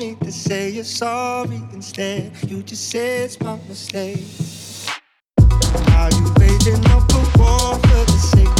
need to say you're sorry instead. You just say it's my mistake. Are you waiting up a war for the sake?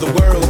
the world.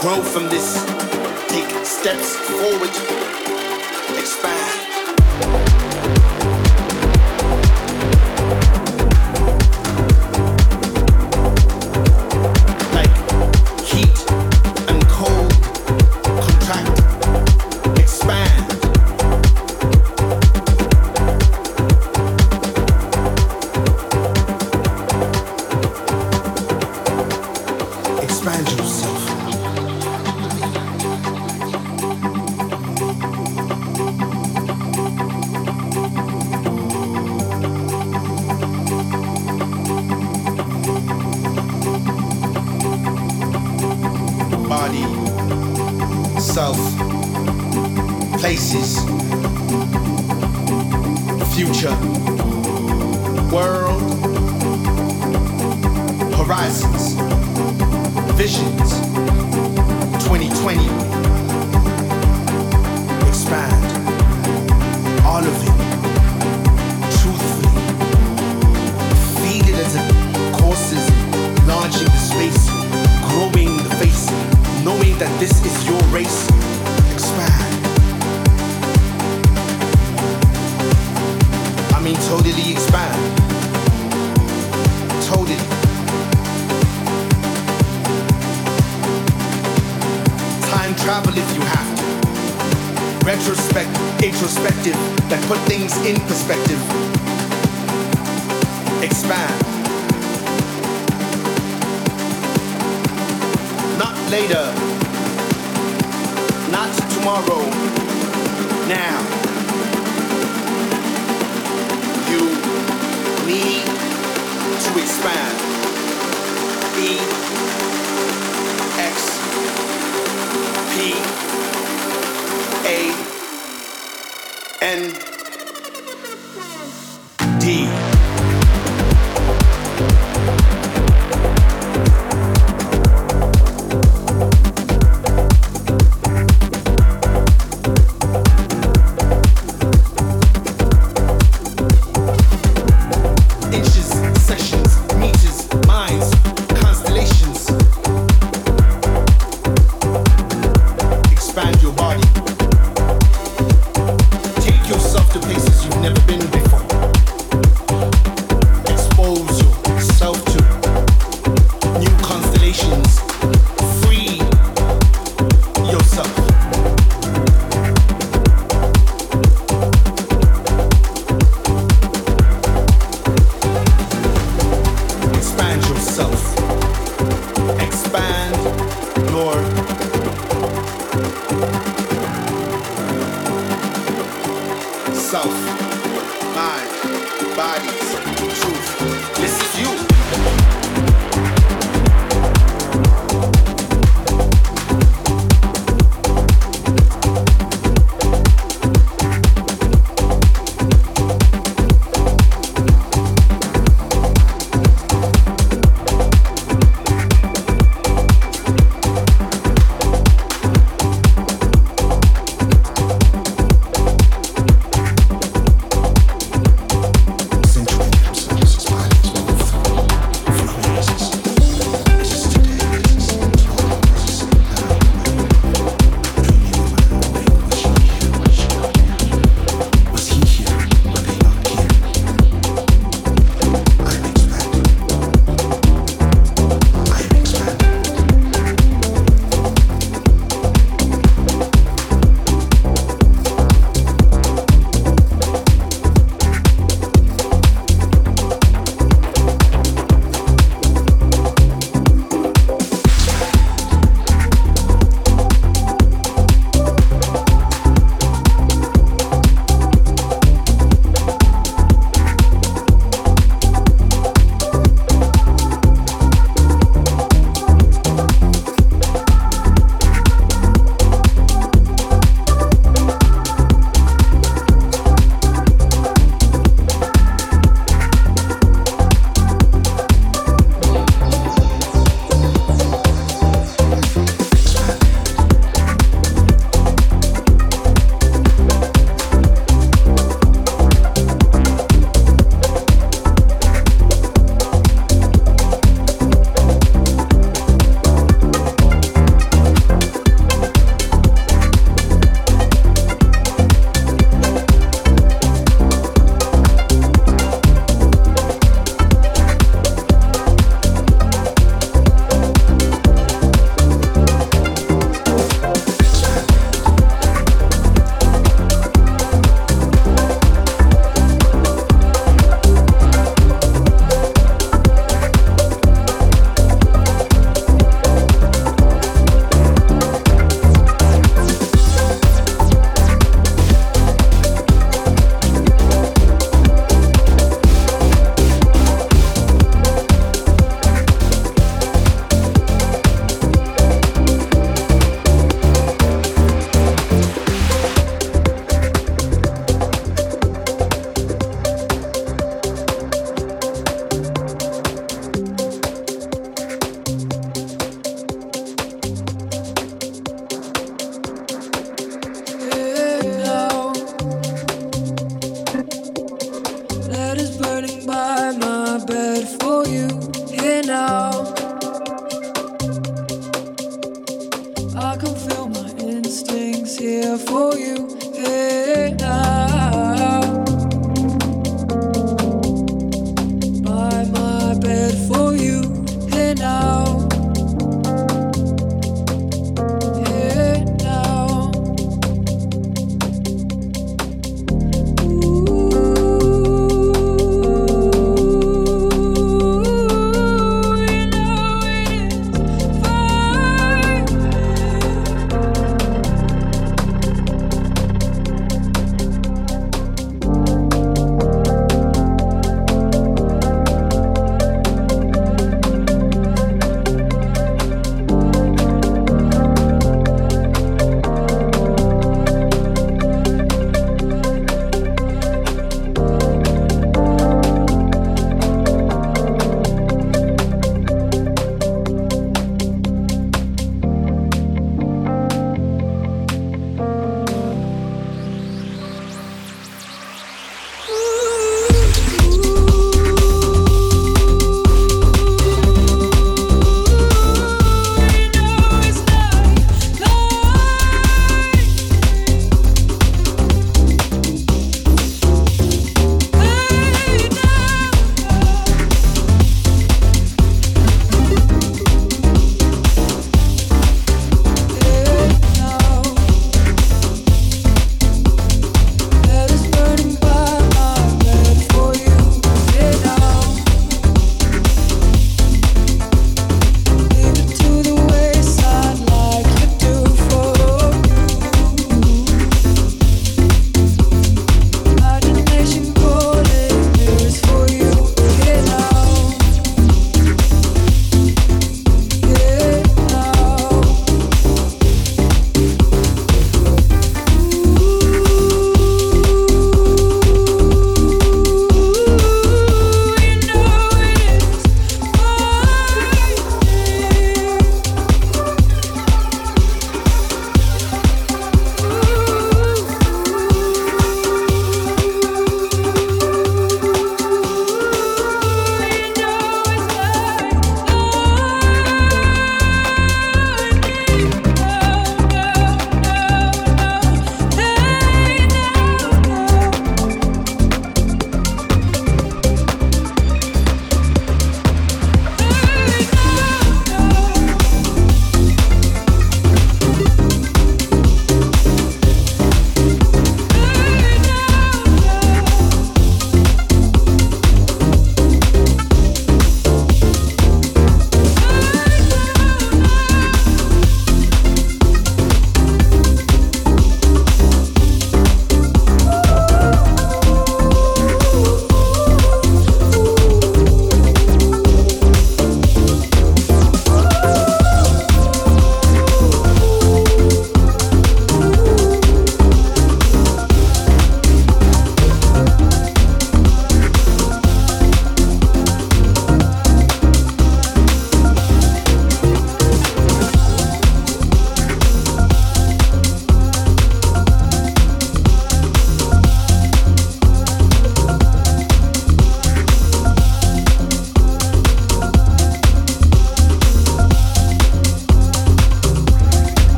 grow from this. Take steps forward.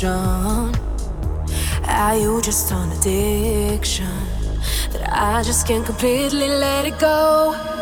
confusion? Are you just on addiction that I just can't completely let it go?